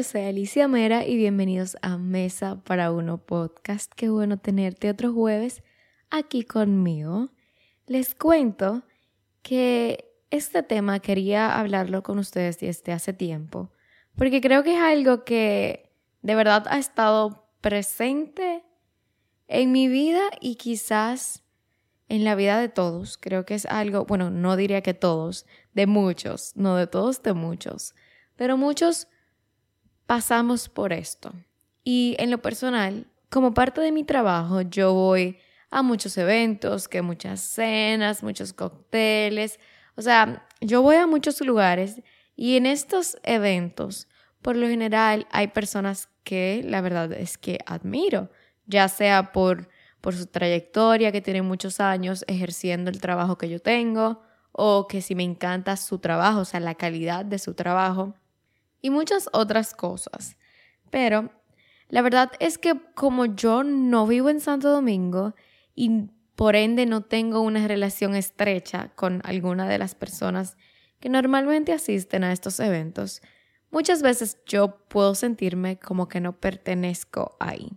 yo soy Alicia Mera y bienvenidos a Mesa para Uno Podcast. Qué bueno tenerte otro jueves aquí conmigo. Les cuento que este tema quería hablarlo con ustedes desde hace tiempo, porque creo que es algo que de verdad ha estado presente en mi vida y quizás en la vida de todos. Creo que es algo, bueno, no diría que todos, de muchos, no de todos, de muchos, pero muchos pasamos por esto. Y en lo personal, como parte de mi trabajo, yo voy a muchos eventos, que muchas cenas, muchos cócteles, o sea, yo voy a muchos lugares y en estos eventos, por lo general, hay personas que la verdad es que admiro, ya sea por, por su trayectoria, que tienen muchos años ejerciendo el trabajo que yo tengo, o que si me encanta su trabajo, o sea, la calidad de su trabajo y muchas otras cosas. Pero la verdad es que como yo no vivo en Santo Domingo y por ende no tengo una relación estrecha con alguna de las personas que normalmente asisten a estos eventos, muchas veces yo puedo sentirme como que no pertenezco ahí.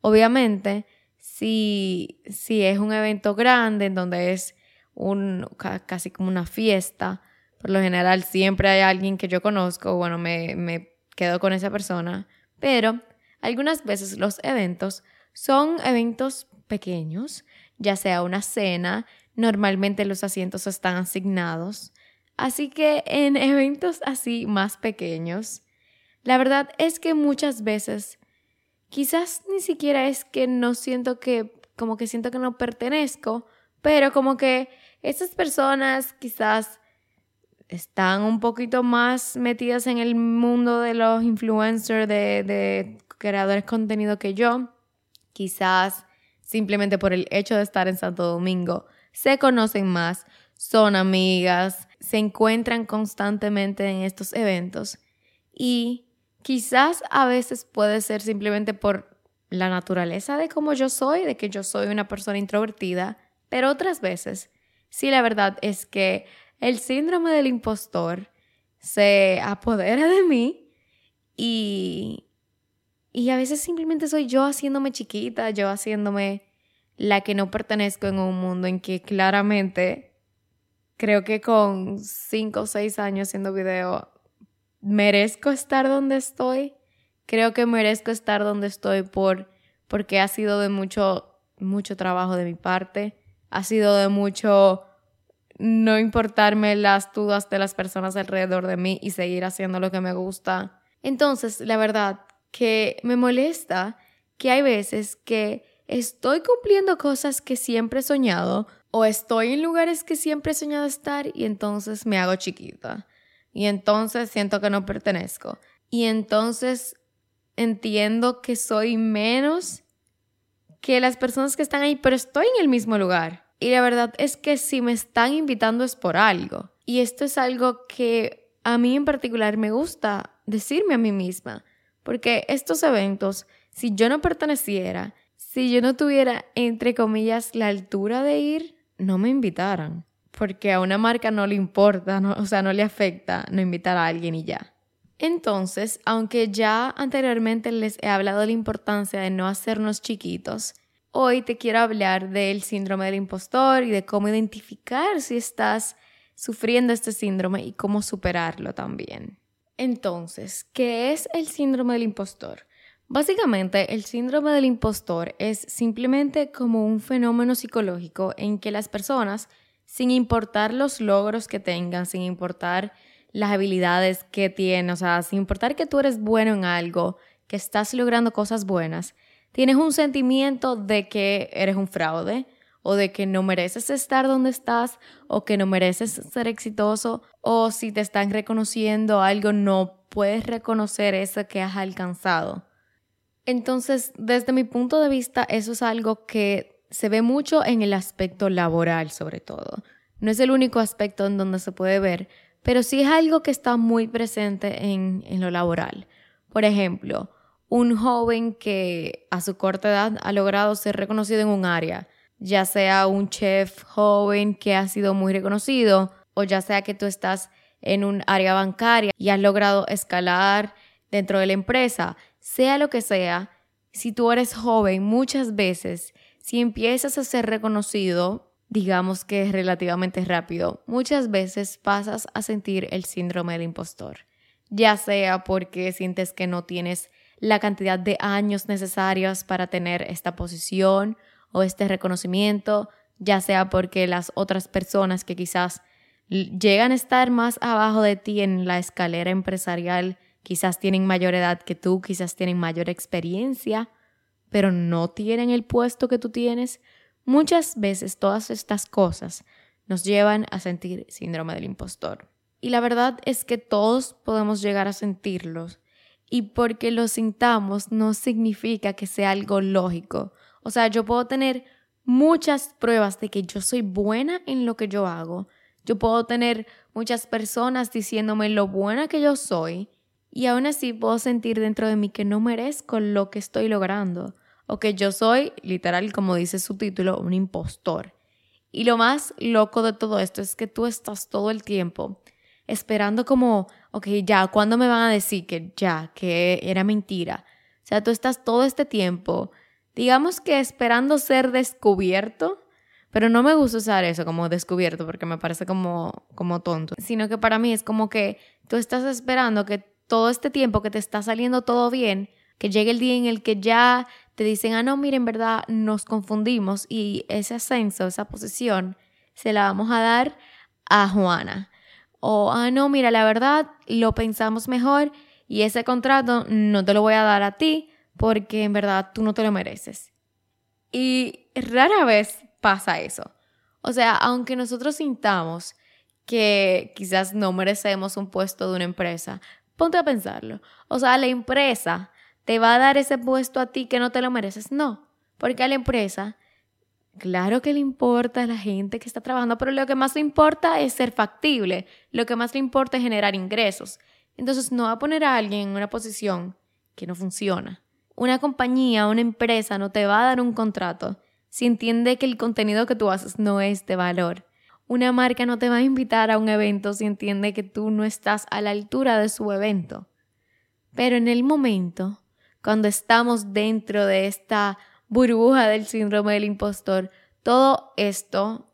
Obviamente, si, si es un evento grande en donde es un, casi como una fiesta, por lo general siempre hay alguien que yo conozco, bueno, me, me quedo con esa persona, pero algunas veces los eventos son eventos pequeños, ya sea una cena, normalmente los asientos están asignados, así que en eventos así más pequeños, la verdad es que muchas veces quizás ni siquiera es que no siento que, como que siento que no pertenezco, pero como que esas personas quizás están un poquito más metidas en el mundo de los influencers, de, creadores de contenido que yo, quizás simplemente por el hecho de estar en Santo Domingo, se conocen más, son amigas, se encuentran constantemente en estos eventos. Y quizás a veces puede ser simplemente por la naturaleza de cómo yo soy, de que yo soy una persona introvertida, pero otras veces sí la verdad es que el síndrome del impostor se apodera de mí y, y a veces simplemente soy yo haciéndome chiquita, yo haciéndome la que no pertenezco en un mundo en que claramente creo que con cinco o seis años haciendo video merezco estar donde estoy. Creo que merezco estar donde estoy por, porque ha sido de mucho, mucho trabajo de mi parte, ha sido de mucho no importarme las dudas de las personas alrededor de mí y seguir haciendo lo que me gusta. Entonces, la verdad que me molesta que hay veces que estoy cumpliendo cosas que siempre he soñado o estoy en lugares que siempre he soñado estar y entonces me hago chiquita. Y entonces siento que no pertenezco. Y entonces entiendo que soy menos que las personas que están ahí, pero estoy en el mismo lugar. Y la verdad es que si me están invitando es por algo. Y esto es algo que a mí en particular me gusta decirme a mí misma. Porque estos eventos, si yo no perteneciera, si yo no tuviera, entre comillas, la altura de ir, no me invitaran. Porque a una marca no le importa, o sea, no le afecta no invitar a alguien y ya. Entonces, aunque ya anteriormente les he hablado de la importancia de no hacernos chiquitos, Hoy te quiero hablar del síndrome del impostor y de cómo identificar si estás sufriendo este síndrome y cómo superarlo también. Entonces, ¿qué es el síndrome del impostor? Básicamente, el síndrome del impostor es simplemente como un fenómeno psicológico en que las personas, sin importar los logros que tengan, sin importar las habilidades que tienen, o sea, sin importar que tú eres bueno en algo, que estás logrando cosas buenas, tienes un sentimiento de que eres un fraude o de que no mereces estar donde estás o que no mereces ser exitoso o si te están reconociendo algo no puedes reconocer eso que has alcanzado. Entonces, desde mi punto de vista, eso es algo que se ve mucho en el aspecto laboral sobre todo. No es el único aspecto en donde se puede ver, pero sí es algo que está muy presente en, en lo laboral. Por ejemplo, un joven que a su corta edad ha logrado ser reconocido en un área, ya sea un chef joven que ha sido muy reconocido o ya sea que tú estás en un área bancaria y has logrado escalar dentro de la empresa, sea lo que sea, si tú eres joven, muchas veces, si empiezas a ser reconocido, digamos que es relativamente rápido, muchas veces pasas a sentir el síndrome del impostor, ya sea porque sientes que no tienes la cantidad de años necesarios para tener esta posición o este reconocimiento, ya sea porque las otras personas que quizás llegan a estar más abajo de ti en la escalera empresarial, quizás tienen mayor edad que tú, quizás tienen mayor experiencia, pero no tienen el puesto que tú tienes. Muchas veces todas estas cosas nos llevan a sentir síndrome del impostor. Y la verdad es que todos podemos llegar a sentirlos. Y porque lo sintamos no significa que sea algo lógico. O sea, yo puedo tener muchas pruebas de que yo soy buena en lo que yo hago. Yo puedo tener muchas personas diciéndome lo buena que yo soy y aún así puedo sentir dentro de mí que no merezco lo que estoy logrando o que yo soy, literal, como dice su título, un impostor. Y lo más loco de todo esto es que tú estás todo el tiempo esperando como, ok, ya, ¿cuándo me van a decir que ya, que era mentira? O sea, tú estás todo este tiempo, digamos que esperando ser descubierto, pero no me gusta usar eso como descubierto porque me parece como, como tonto, sino que para mí es como que tú estás esperando que todo este tiempo que te está saliendo todo bien, que llegue el día en el que ya te dicen, ah, no, mira, en verdad nos confundimos y ese ascenso, esa posición, se la vamos a dar a Juana. O, ah, no, mira, la verdad, lo pensamos mejor y ese contrato no te lo voy a dar a ti porque en verdad tú no te lo mereces. Y rara vez pasa eso. O sea, aunque nosotros sintamos que quizás no merecemos un puesto de una empresa, ponte a pensarlo. O sea, la empresa ¿Te va a dar ese puesto a ti que no te lo mereces? No, porque a la empresa, claro que le importa a la gente que está trabajando, pero lo que más le importa es ser factible, lo que más le importa es generar ingresos. Entonces no va a poner a alguien en una posición que no funciona. Una compañía, una empresa no te va a dar un contrato si entiende que el contenido que tú haces no es de valor. Una marca no te va a invitar a un evento si entiende que tú no estás a la altura de su evento. Pero en el momento cuando estamos dentro de esta burbuja del síndrome del impostor, todo esto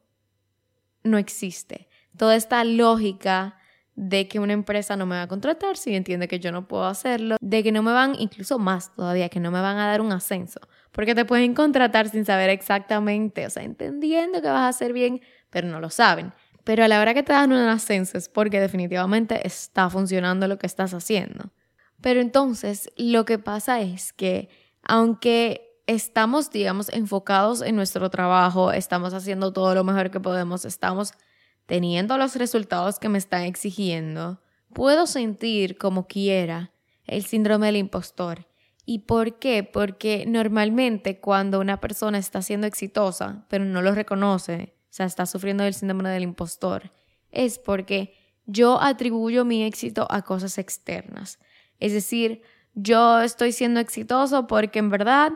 no existe. Toda esta lógica de que una empresa no me va a contratar si entiende que yo no puedo hacerlo, de que no me van, incluso más todavía, que no me van a dar un ascenso, porque te pueden contratar sin saber exactamente, o sea, entendiendo que vas a hacer bien, pero no lo saben. Pero a la hora que te dan un ascenso es porque definitivamente está funcionando lo que estás haciendo. Pero entonces lo que pasa es que aunque estamos, digamos, enfocados en nuestro trabajo, estamos haciendo todo lo mejor que podemos, estamos teniendo los resultados que me están exigiendo, puedo sentir como quiera el síndrome del impostor. ¿Y por qué? Porque normalmente cuando una persona está siendo exitosa, pero no lo reconoce, o sea, está sufriendo el síndrome del impostor, es porque yo atribuyo mi éxito a cosas externas. Es decir, yo estoy siendo exitoso porque en verdad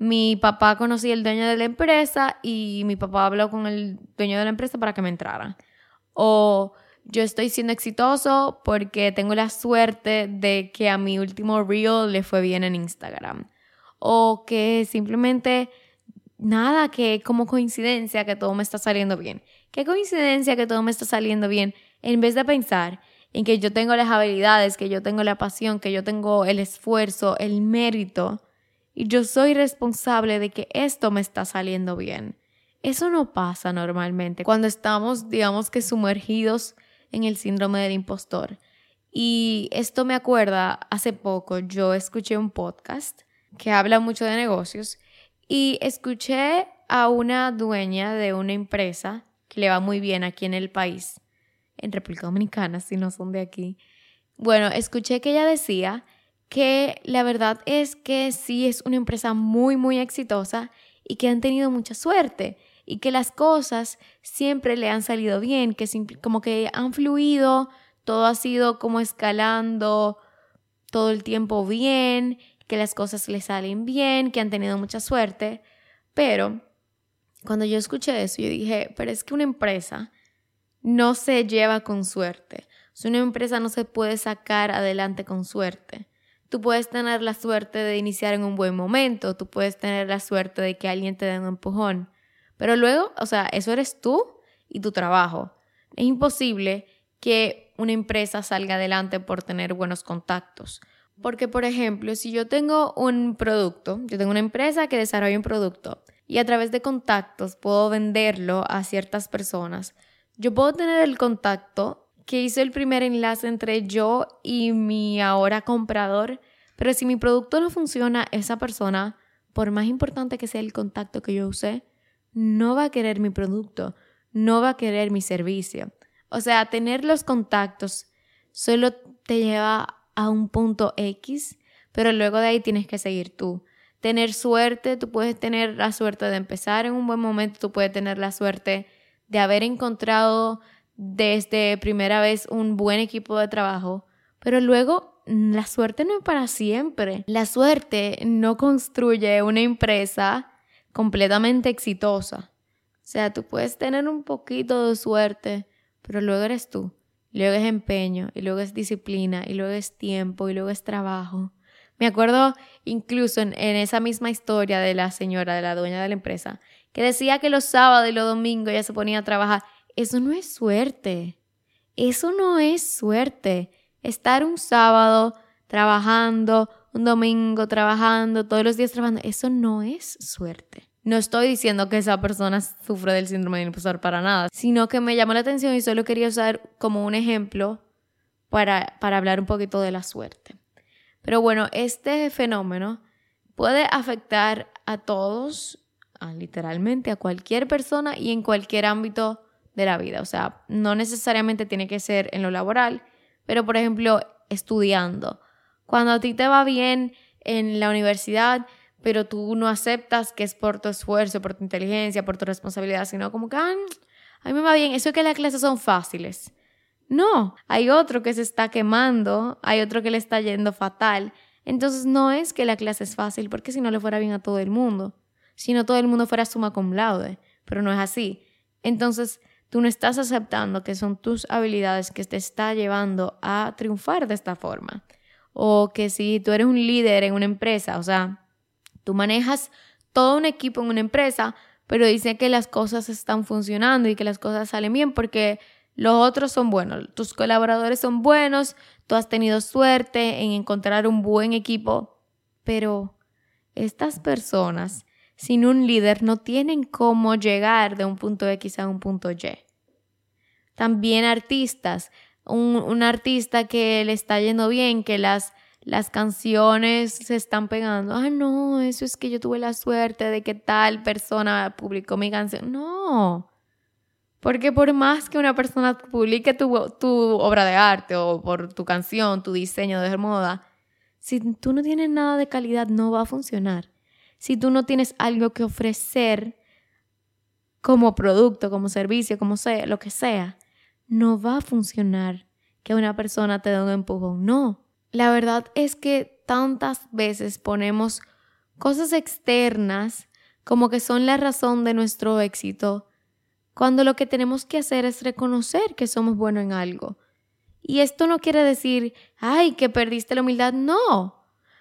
mi papá conocía al dueño de la empresa y mi papá habló con el dueño de la empresa para que me entrara. O yo estoy siendo exitoso porque tengo la suerte de que a mi último reel le fue bien en Instagram. O que simplemente nada, que como coincidencia que todo me está saliendo bien. Qué coincidencia que todo me está saliendo bien. En vez de pensar en que yo tengo las habilidades, que yo tengo la pasión, que yo tengo el esfuerzo, el mérito, y yo soy responsable de que esto me está saliendo bien. Eso no pasa normalmente cuando estamos, digamos que, sumergidos en el síndrome del impostor. Y esto me acuerda, hace poco yo escuché un podcast que habla mucho de negocios y escuché a una dueña de una empresa que le va muy bien aquí en el país en República Dominicana, si no son de aquí. Bueno, escuché que ella decía que la verdad es que sí es una empresa muy, muy exitosa y que han tenido mucha suerte y que las cosas siempre le han salido bien, que como que han fluido, todo ha sido como escalando todo el tiempo bien, que las cosas le salen bien, que han tenido mucha suerte. Pero cuando yo escuché eso, yo dije, pero es que una empresa no se lleva con suerte. Una empresa no se puede sacar adelante con suerte. Tú puedes tener la suerte de iniciar en un buen momento, tú puedes tener la suerte de que alguien te dé un empujón, pero luego, o sea, eso eres tú y tu trabajo. Es imposible que una empresa salga adelante por tener buenos contactos. Porque, por ejemplo, si yo tengo un producto, yo tengo una empresa que desarrolla un producto y a través de contactos puedo venderlo a ciertas personas, yo puedo tener el contacto que hizo el primer enlace entre yo y mi ahora comprador, pero si mi producto no funciona, esa persona, por más importante que sea el contacto que yo usé, no va a querer mi producto, no va a querer mi servicio. O sea, tener los contactos solo te lleva a un punto X, pero luego de ahí tienes que seguir tú. Tener suerte, tú puedes tener la suerte de empezar en un buen momento, tú puedes tener la suerte de haber encontrado desde primera vez un buen equipo de trabajo, pero luego la suerte no es para siempre. La suerte no construye una empresa completamente exitosa. O sea, tú puedes tener un poquito de suerte, pero luego eres tú. Luego es empeño, y luego es disciplina, y luego es tiempo, y luego es trabajo. Me acuerdo incluso en, en, esa misma historia de la señora, de la dueña de la empresa, que decía que los sábados y los domingos ella se ponía a trabajar eso no es suerte. Eso no es suerte. Estar un sábado trabajando, un domingo trabajando, todos los días trabajando, eso no es suerte. No estoy diciendo que esa persona sufre del síndrome del impostor para nada, sino que me llamó la atención y solo quería usar como un ejemplo para, para hablar un poquito de la suerte. Pero bueno, este fenómeno puede afectar a todos, literalmente a cualquier persona y en cualquier ámbito de la vida. O sea, no necesariamente tiene que ser en lo laboral, pero por ejemplo, estudiando. Cuando a ti te va bien en la universidad, pero tú no aceptas que es por tu esfuerzo, por tu inteligencia, por tu responsabilidad, sino como que, a mí me va bien, eso es que las clases son fáciles. No, hay otro que se está quemando, hay otro que le está yendo fatal. Entonces no es que la clase es fácil, porque si no le fuera bien a todo el mundo, si no todo el mundo fuera suma cum laude, pero no es así. Entonces, Tú no estás aceptando que son tus habilidades que te está llevando a triunfar de esta forma. O que si tú eres un líder en una empresa, o sea, tú manejas todo un equipo en una empresa, pero dice que las cosas están funcionando y que las cosas salen bien porque los otros son buenos, tus colaboradores son buenos, tú has tenido suerte en encontrar un buen equipo, pero estas personas sin un líder no tienen cómo llegar de un punto X a un punto Y. También artistas, un, artista que le está yendo bien, que las, las canciones se están pegando. Ah, no, eso es que yo tuve la suerte de que tal persona publicó mi canción. No. Porque por más que una persona publique tu, tu obra de arte o por tu canción, tu diseño de moda, si tú no tienes nada de calidad, no va a funcionar si tú no tienes algo que ofrecer como producto, como servicio, como sea, lo que sea, no va a funcionar que una persona te dé un empujón. No. La verdad es que tantas veces ponemos cosas externas como que son la razón de nuestro éxito, cuando lo que tenemos que hacer es reconocer que somos buenos en algo. Y esto no quiere decir, ay, que perdiste la humildad. No,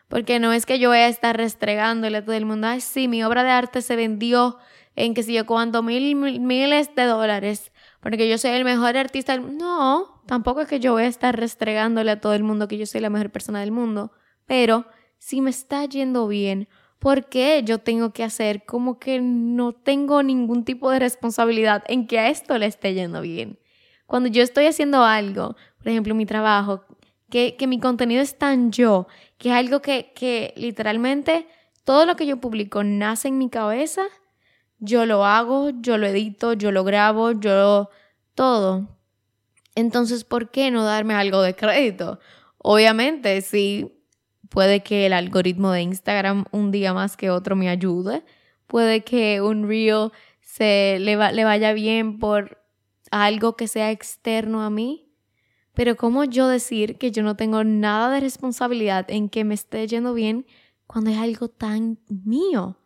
porque no es que yo voy a estar restregándole a todo el mundo, ay, sí, mi obra de arte se vendió en que si yo cuánto mil, miles de dólares, porque yo soy el mejor artista del No, tampoco es que yo voy a estar restregándole a todo el mundo que yo soy la mejor persona del mundo, pero si me está yendo bien, ¿por qué yo tengo que hacer como que no tengo ningún tipo de responsabilidad en que a esto le esté yendo bien? Cuando yo estoy haciendo algo, por ejemplo, mi trabajo, que, que mi contenido es tan yo, que es algo que, que literalmente todo lo que yo publico nace en mi cabeza, yo lo hago, yo lo edito, yo lo grabo, yo todo. Entonces, ¿por qué no darme algo de crédito? Obviamente, sí, puede que el algoritmo de Instagram un día más que otro me ayude, puede que un reel se le, le vaya bien por algo que sea externo a mí, pero ¿cómo yo decir que yo no tengo nada de responsabilidad en que me esté yendo bien cuando es algo tan mío?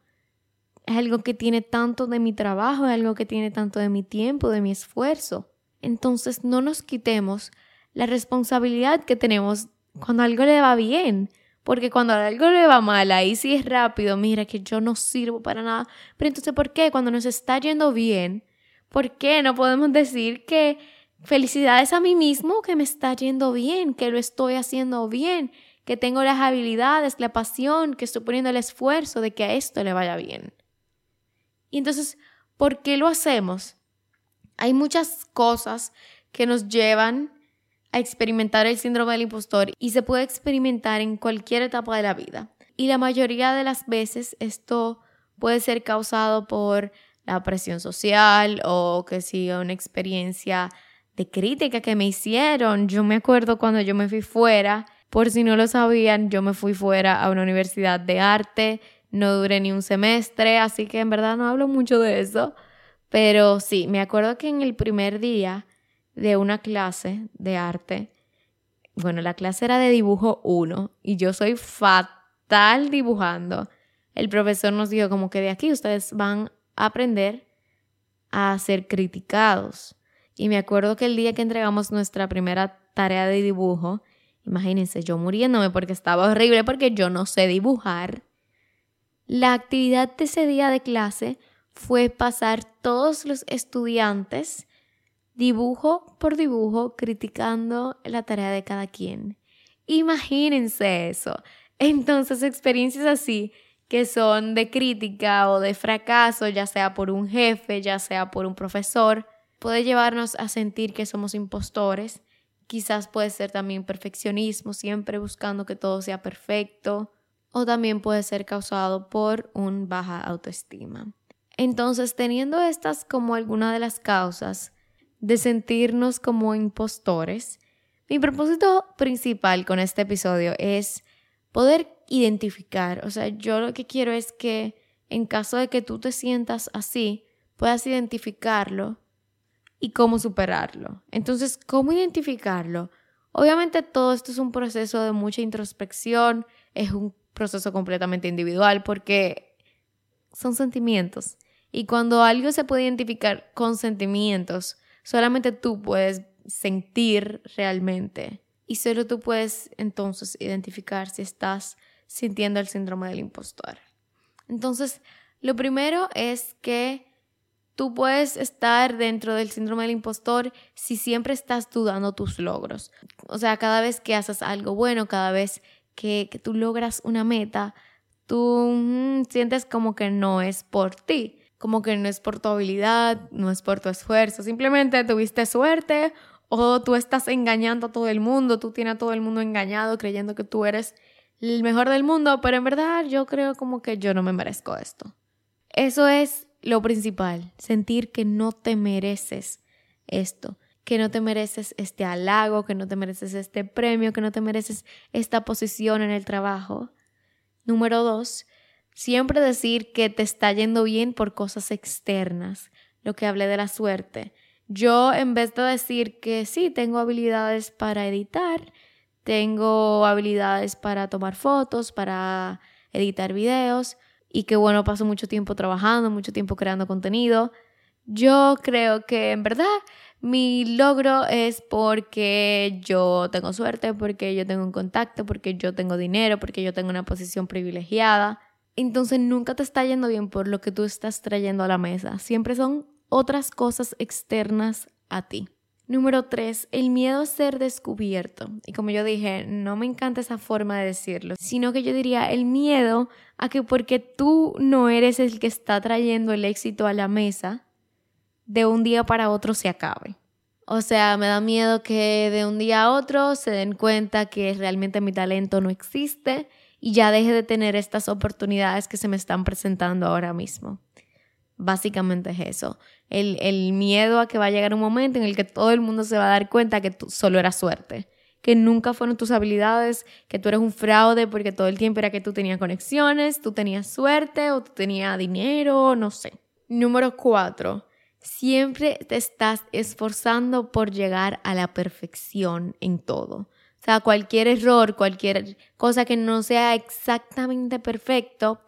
Es algo que tiene tanto de mi trabajo, es algo que tiene tanto de mi tiempo, de mi esfuerzo. Entonces no nos quitemos la responsabilidad que tenemos cuando algo le va bien, Porque cuando algo le va mal, ahí sí es rápido, mira que yo no sirvo para nada. Pero entonces, ¿por qué? Cuando nos está yendo bien, ¿por qué no podemos decir que felicidades a mí mismo, que me está yendo bien, que lo estoy haciendo bien, que tengo las habilidades, la pasión, que estoy poniendo el esfuerzo de que a esto le vaya bien? Y entonces, ¿por qué lo hacemos? Hay muchas cosas que nos llevan a experimentar el síndrome del impostor y se puede experimentar en cualquier etapa de la vida. Y la mayoría de las veces esto puede ser causado por la presión social o que si una experiencia de crítica que me hicieron. Yo me acuerdo cuando yo me fui fuera, por si no lo sabían, yo me fui fuera a una universidad de arte, no duré ni un semestre, así que en verdad no hablo mucho de eso, pero sí, me acuerdo que en el primer día de una clase de arte. Bueno, la clase era de dibujo 1 y yo soy fatal dibujando. El profesor nos dijo como que de aquí ustedes van a aprender a ser criticados. Y me acuerdo que el día que entregamos nuestra primera tarea de dibujo, imagínense yo muriéndome porque estaba horrible porque yo no sé dibujar. La actividad de ese día de clase fue pasar todos los estudiantes dibujo por dibujo criticando la tarea de cada quien. Imagínense eso. Entonces, experiencias así que son de crítica o de fracaso, ya sea por un jefe, ya sea por un profesor, puede llevarnos a sentir que somos impostores. Quizás puede ser también perfeccionismo, siempre buscando que todo sea perfecto, o también puede ser causado por un baja autoestima. Entonces, teniendo estas como alguna de las causas, de sentirnos como impostores, mi propósito principal con este episodio es poder identificar, o sea, yo lo que quiero es que en caso de que tú te sientas así, puedas identificarlo y cómo superarlo. Entonces, ¿cómo identificarlo? Obviamente todo esto es un proceso de mucha introspección, es un proceso completamente individual porque son sentimientos. Y cuando algo se puede identificar con sentimientos, solamente tú puedes sentir realmente y solo tú puedes entonces identificar si estás sintiendo el síndrome del impostor. Entonces, lo primero es que tú puedes estar dentro del síndrome del impostor si siempre estás dudando tus logros. O sea, cada vez que haces algo bueno, cada vez que, que tú logras una meta, tú mm, sientes como que no es por ti como que no es por tu habilidad, no es por tu esfuerzo, simplemente tuviste suerte o tú estás engañando a todo el mundo, tú tienes a todo el mundo engañado creyendo que tú eres el mejor del mundo, pero en verdad yo creo como que yo no me merezco esto. Eso es lo principal, sentir que no te mereces esto, que no te mereces este halago, que no te mereces este premio, que no te mereces esta posición en el trabajo. Número dos, Siempre decir que te está yendo bien por cosas externas, lo que hablé de la suerte. Yo en vez de decir que sí, tengo habilidades para editar, tengo habilidades para tomar fotos, para editar videos y que bueno, paso mucho tiempo trabajando, mucho tiempo creando contenido. Yo creo que en verdad mi logro es porque yo tengo suerte, porque yo tengo un contacto, porque yo tengo dinero, porque yo tengo una posición privilegiada entonces nunca te está yendo bien por lo que tú estás trayendo a la mesa. Siempre son otras cosas externas a ti. Número tres, el miedo a ser descubierto. Y como yo dije, no me encanta esa forma de decirlo, sino que yo diría el miedo a que porque tú no eres el que está trayendo el éxito a la mesa, de un día para otro se acabe. O sea, me da miedo que de un día a otro se den cuenta que realmente mi talento no existe y ya deje de tener estas oportunidades que se me están presentando ahora mismo. Básicamente es eso, el, el miedo a que va a llegar un momento en el que todo el mundo se va a dar cuenta que tú solo era suerte, que nunca fueron tus habilidades, que tú eres un fraude porque todo el tiempo era que tú tenías conexiones, tú tenías suerte o tú tenías dinero, no sé. Número cuatro, siempre te estás esforzando por llegar a la perfección en todo. O sea, cualquier error, cualquier cosa que no sea exactamente perfecto,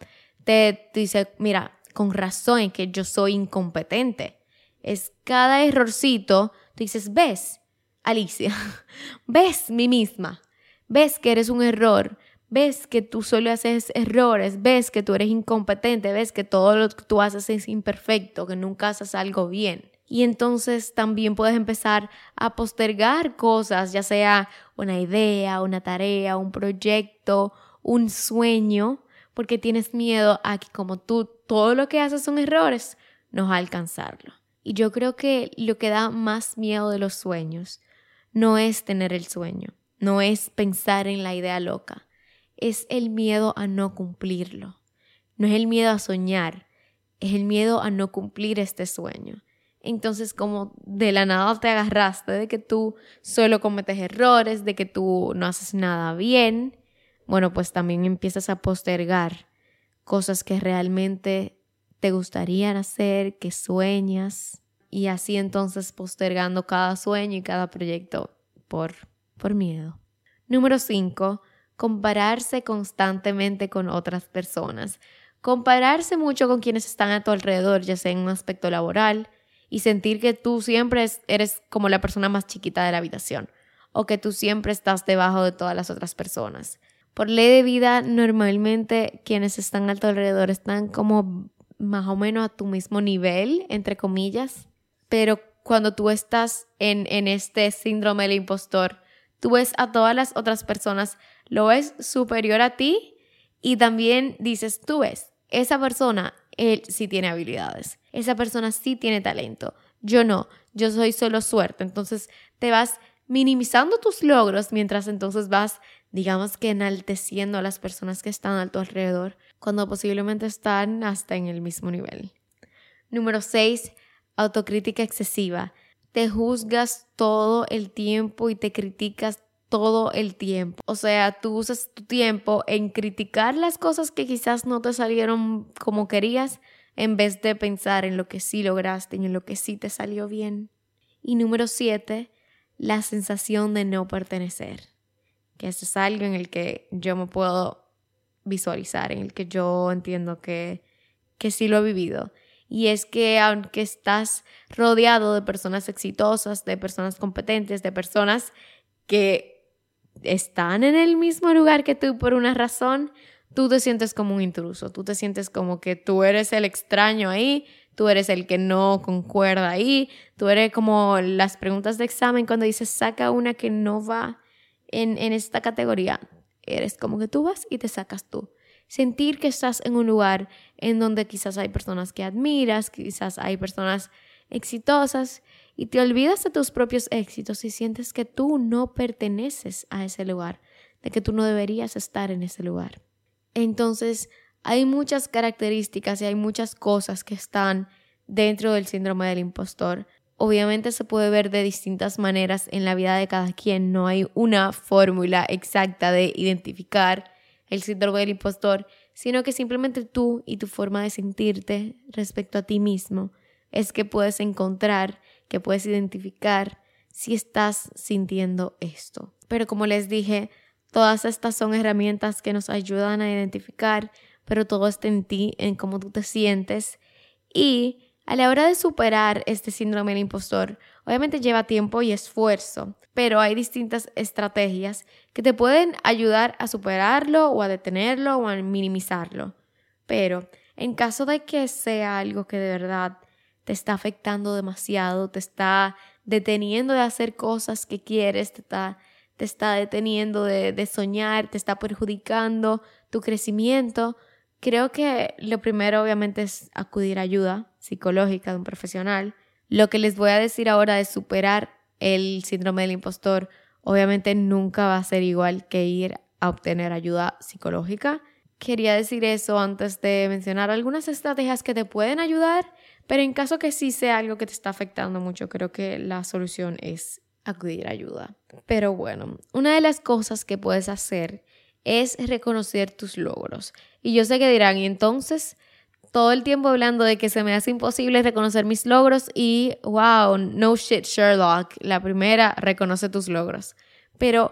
te, dice, mira, con razón es que yo soy incompetente. Es cada errorcito, tú dices, ves, Alicia, ves mí misma, ves que eres un error, ves que tú solo haces errores, ves que tú eres incompetente, ves que todo lo que tú haces es imperfecto, que nunca haces algo bien. Y entonces también puedes empezar a postergar cosas, ya sea una idea, una tarea, un proyecto, un sueño, porque tienes miedo a que como tú todo lo que haces son errores, no a alcanzarlo. Y yo creo que lo que da más miedo de los sueños no es tener el sueño, no es pensar en la idea loca, es el miedo a no cumplirlo. No es el miedo a soñar, es el miedo a no cumplir este sueño. Entonces, como de la nada te agarraste de que tú solo cometes errores, de que tú no haces nada bien, bueno, pues también empiezas a postergar cosas que realmente te gustarían hacer, que sueñas, y así entonces postergando cada sueño y cada proyecto por, por miedo. Número 5 compararse constantemente con otras personas. Compararse mucho con quienes están a tu alrededor, ya sea en un aspecto laboral, y sentir que tú siempre eres como la persona más chiquita de la habitación, o que tú siempre estás debajo de todas las otras personas. Por ley de vida, normalmente quienes están a tu alrededor están como más o menos a tu mismo nivel, entre comillas, pero cuando tú estás en, en este síndrome del impostor, tú ves a todas las otras personas lo ves superior a ti y también dices, tú ves, esa persona, él sí tiene habilidades, esa persona sí tiene talento, yo no, yo soy solo suerte, entonces te vas minimizando tus logros mientras entonces vas, digamos que enalteciendo a las personas que están a tu alrededor, cuando posiblemente están hasta en el mismo nivel. Número 6. Autocrítica excesiva. Te juzgas todo el tiempo y te criticas todo el tiempo. O sea, tú usas tu tiempo en criticar las cosas que quizás no te salieron como querías en vez de pensar en lo que sí lograste y en lo que sí te salió bien. Y número siete, la sensación de no pertenecer. Que eso es algo en el que yo me puedo visualizar, en el que yo entiendo que, que sí lo he vivido. Y es que aunque estás rodeado de personas exitosas, de personas competentes, de personas que están en el mismo lugar que tú por una razón, tú te sientes como un intruso, tú te sientes como que tú eres el extraño ahí, tú eres el que no concuerda ahí, tú eres como las preguntas de examen cuando dices saca una que no va en, en esta categoría, eres como que tú vas y te sacas tú. Sentir que estás en un lugar en donde quizás hay personas que admiras, quizás hay personas exitosas y te olvidas de tus propios éxitos y sientes que tú no perteneces a ese lugar, de que tú no deberías estar en ese lugar. Entonces, hay muchas características y hay muchas cosas que están dentro del síndrome del impostor. Obviamente se puede ver de distintas maneras en la vida de cada quien, no hay una fórmula exacta de identificar el síndrome del impostor, sino que simplemente tú y tu forma de sentirte respecto a ti mismo es que puedes encontrar que puedes identificar si estás sintiendo esto. Pero como les dije, todas estas son herramientas que nos ayudan a identificar, pero todo está en ti, en cómo tú te sientes. Y a la hora de superar este síndrome del impostor, obviamente lleva tiempo y esfuerzo, pero hay distintas estrategias que te pueden ayudar a superarlo o a detenerlo o a minimizarlo. Pero en caso de que sea algo que de verdad te está afectando demasiado, te está deteniendo de hacer cosas que quieres, te está, te está deteniendo de, de soñar, te está perjudicando tu crecimiento, creo que lo primero obviamente es acudir a ayuda psicológica de un profesional. Lo que les voy a decir ahora de superar el síndrome del impostor, obviamente nunca va a ser igual que ir a obtener ayuda psicológica. Quería decir eso antes de mencionar algunas estrategias que te pueden ayudar pero en caso que sí sea algo que te está afectando mucho, creo que la solución es acudir a ayuda. Pero bueno, una de las cosas que puedes hacer es reconocer tus logros. Y yo sé que dirán, y entonces todo el tiempo hablando de que se me hace imposible reconocer mis logros y wow, no shit Sherlock, la primera, reconoce tus logros. Pero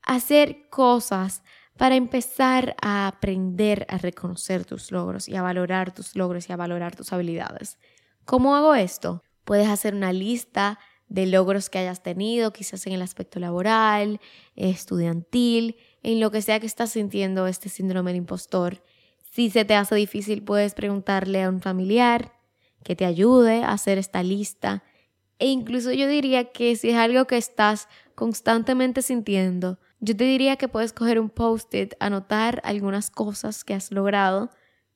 hacer cosas para empezar a aprender a reconocer tus logros y a valorar tus logros y a valorar tus habilidades. ¿Cómo hago esto? Puedes hacer una lista de logros que hayas tenido, quizás en el aspecto laboral, estudiantil, en lo que sea que estás sintiendo este síndrome del impostor. Si se te hace difícil, puedes preguntarle a un familiar que te ayude a hacer esta lista. E incluso yo diría que si es algo que estás constantemente sintiendo, yo te diría que puedes coger un post-it, anotar algunas cosas que has logrado,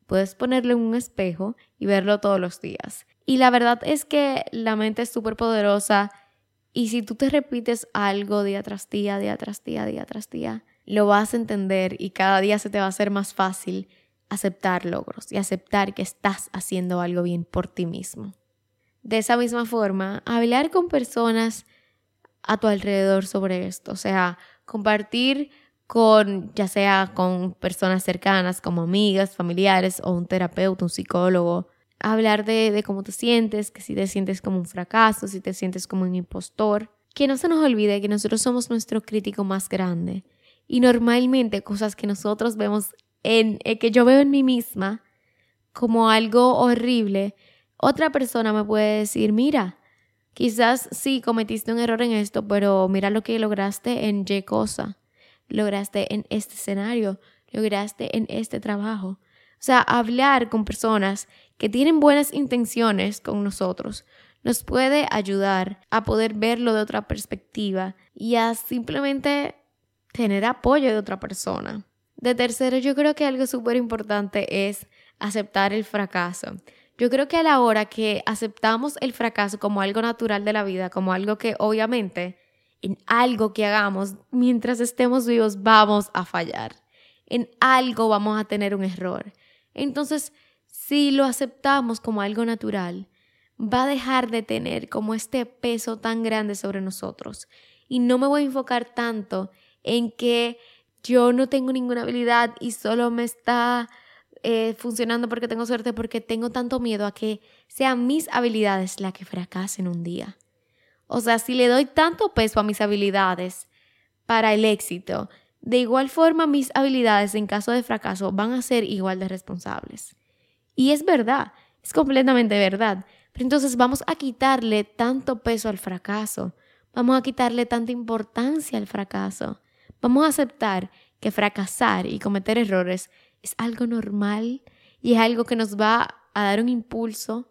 puedes ponerlo en un espejo y verlo todos los días. Y la verdad es que la mente es súper poderosa y si tú te repites algo día tras día, día tras día, día tras día, lo vas a entender y cada día se te va a hacer más fácil aceptar logros y aceptar que estás haciendo algo bien por ti mismo. De esa misma forma, hablar con personas a tu alrededor sobre esto, o sea, compartir con, ya sea con personas cercanas como amigas, familiares o un terapeuta, un psicólogo, hablar de, de cómo te sientes, que si te sientes como un fracaso, si te sientes como un impostor, que no se nos olvide que nosotros somos nuestro crítico más grande. Y normalmente cosas que nosotros vemos en, eh, que yo veo en mí misma como algo horrible, otra persona me puede decir, mira, quizás sí cometiste un error en esto, pero mira lo que lograste en Y cosa, lograste en este escenario, lograste en este trabajo. O sea, hablar con personas que tienen buenas intenciones con nosotros nos puede ayudar a poder verlo de otra perspectiva y a simplemente tener apoyo de otra persona. De tercero, yo creo que algo súper importante es aceptar el fracaso. Yo creo que a la hora que aceptamos el fracaso como algo natural de la vida, como algo que obviamente en algo que hagamos mientras estemos vivos vamos a fallar, en algo vamos a tener un error. Entonces, si lo aceptamos como algo natural, va a dejar de tener como este peso tan grande sobre nosotros. Y no me voy a enfocar tanto en que yo no tengo ninguna habilidad y solo me está eh, funcionando porque tengo suerte, porque tengo tanto miedo a que sean mis habilidades las que fracasen un día. O sea, si le doy tanto peso a mis habilidades para el éxito, de igual forma mis habilidades en caso de fracaso van a ser igual de responsables. Y es verdad, es completamente verdad. Pero entonces vamos a quitarle tanto peso al fracaso, vamos a quitarle tanta importancia al fracaso Vamos a aceptar que fracasar y cometer errores es algo normal y es algo que nos va a dar un impulso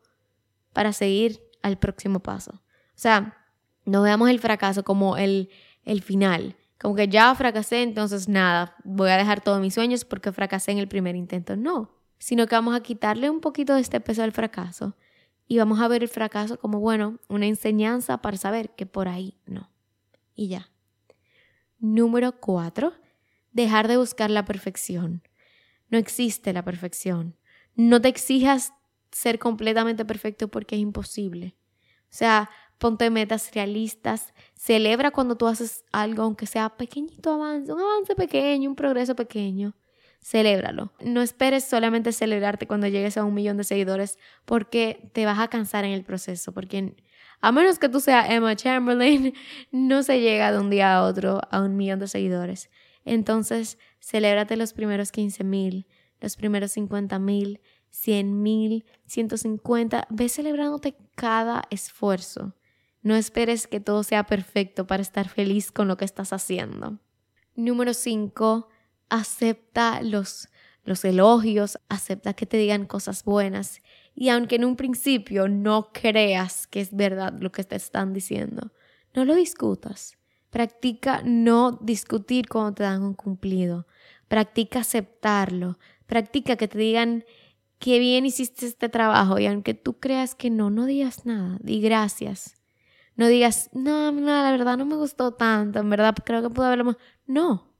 para seguir al próximo paso. O sea, no veamos el fracaso como el, el final, como que ya fracasé, entonces nada, voy a dejar todos mis sueños porque fracasé en el primer intento. No, sino que vamos a quitarle un poquito de este peso al fracaso y vamos a ver el fracaso como, bueno, una enseñanza para saber que por ahí no. Y ya. Número 4. Dejar de buscar la perfección. No existe la perfección. No te exijas ser completamente perfecto porque es imposible. O sea, ponte metas realistas, celebra cuando tú haces algo, aunque sea pequeñito avance, un avance pequeño, un progreso pequeño. Celébralo. No esperes solamente celebrarte cuando llegues a un millón de seguidores porque te vas a cansar en el proceso, porque a menos que tú seas Emma Chamberlain, no se llega de un día a otro a un millón de seguidores. Entonces, celébrate los primeros 15 mil, los primeros 50 mil, 100 mil, 150. Ve celebrándote cada esfuerzo. No esperes que todo sea perfecto para estar feliz con lo que estás haciendo. Número 5. Acepta los, los elogios, acepta que te digan cosas buenas y aunque en un principio no creas que es verdad lo que te están diciendo, no lo discutas. Practica no discutir cuando te dan un cumplido. Practica aceptarlo. Practica que te digan que bien hiciste este trabajo y aunque tú creas que no, no digas nada. Di gracias. No digas, no, no, la verdad no me gustó tanto, en verdad creo que pude haberlo. No.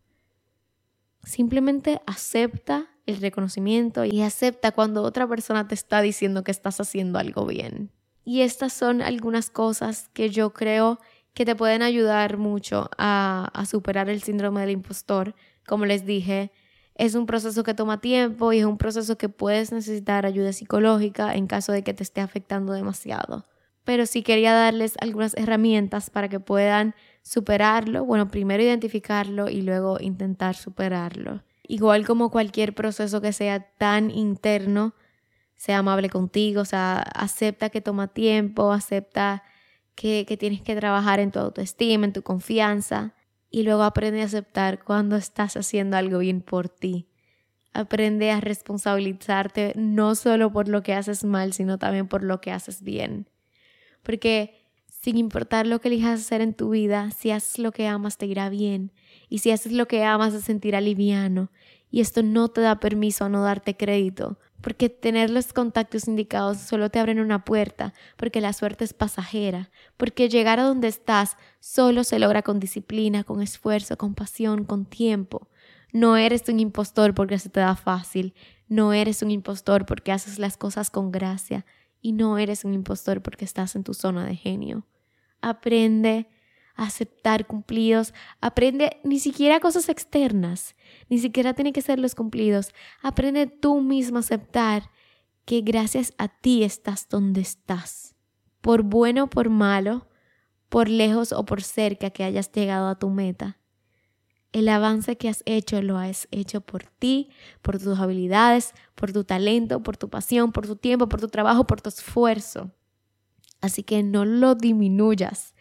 Simplemente acepta el reconocimiento y acepta cuando otra persona te está diciendo que estás haciendo algo bien. Y estas son algunas cosas que yo creo que te pueden ayudar mucho a, a superar el síndrome del impostor. Como les dije, es un proceso que toma tiempo y es un proceso que puedes necesitar ayuda psicológica en caso de que te esté afectando demasiado. Pero sí quería darles algunas herramientas para que puedan superarlo. Bueno, primero identificarlo y luego intentar superarlo. Igual como cualquier proceso que sea tan interno, sea amable contigo, o sea, acepta que toma tiempo, acepta que, que tienes que trabajar en tu autoestima, en tu confianza. y luego aprende a aceptar cuando estás haciendo algo bien por ti. Aprende a responsabilizarte no solo por lo que haces mal, sino también por lo que haces bien. Porque sin importar lo que elijas hacer en tu vida, si haces lo que amas te irá bien. Y si haces lo que amas te sentirá liviano. Y esto no te da permiso a no darte crédito, porque tener los contactos indicados solo te abren una puerta, porque la suerte es pasajera, porque llegar a donde estás solo se logra con disciplina, con esfuerzo, con pasión, con tiempo. No eres un impostor porque se te da fácil, no eres un impostor porque haces las cosas con gracia y no eres un impostor porque estás en tu zona de genio. Aprende a aceptar cumplidos, aprende ni siquiera cosas externas, ni siquiera tiene que ser los cumplidos, aprende tú mismo a aceptar que gracias a ti estás donde estás. Por bueno o por malo, por lejos o por cerca que hayas llegado a tu meta, el avance que has hecho lo has hecho por ti, por tus habilidades, por tu talento, por tu pasión, por tu tiempo, por tu trabajo, por tu esfuerzo. Así que no lo disminuyas,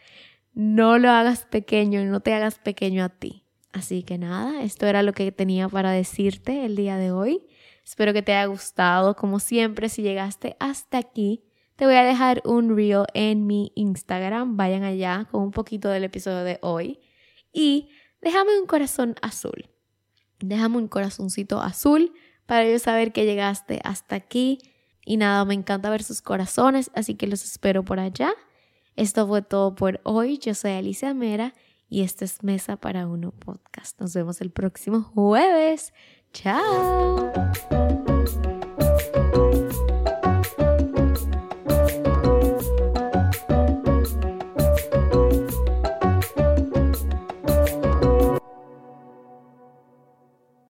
no lo hagas pequeño no te hagas pequeño a ti. Así que nada, esto era lo que tenía para decirte el día de hoy. Espero que te haya gustado. Como siempre, si llegaste hasta aquí, te voy a dejar un reel en mi Instagram. Vayan allá con un poquito del episodio de hoy. Y déjame un corazón azul. Déjame un corazoncito azul para yo saber que llegaste hasta aquí. Y nada, me encanta ver sus corazones, así que los espero por allá. Esto fue todo por hoy. Yo soy Alicia Mera y esto es Mesa para Uno Podcast. Nos vemos el próximo jueves. Chao.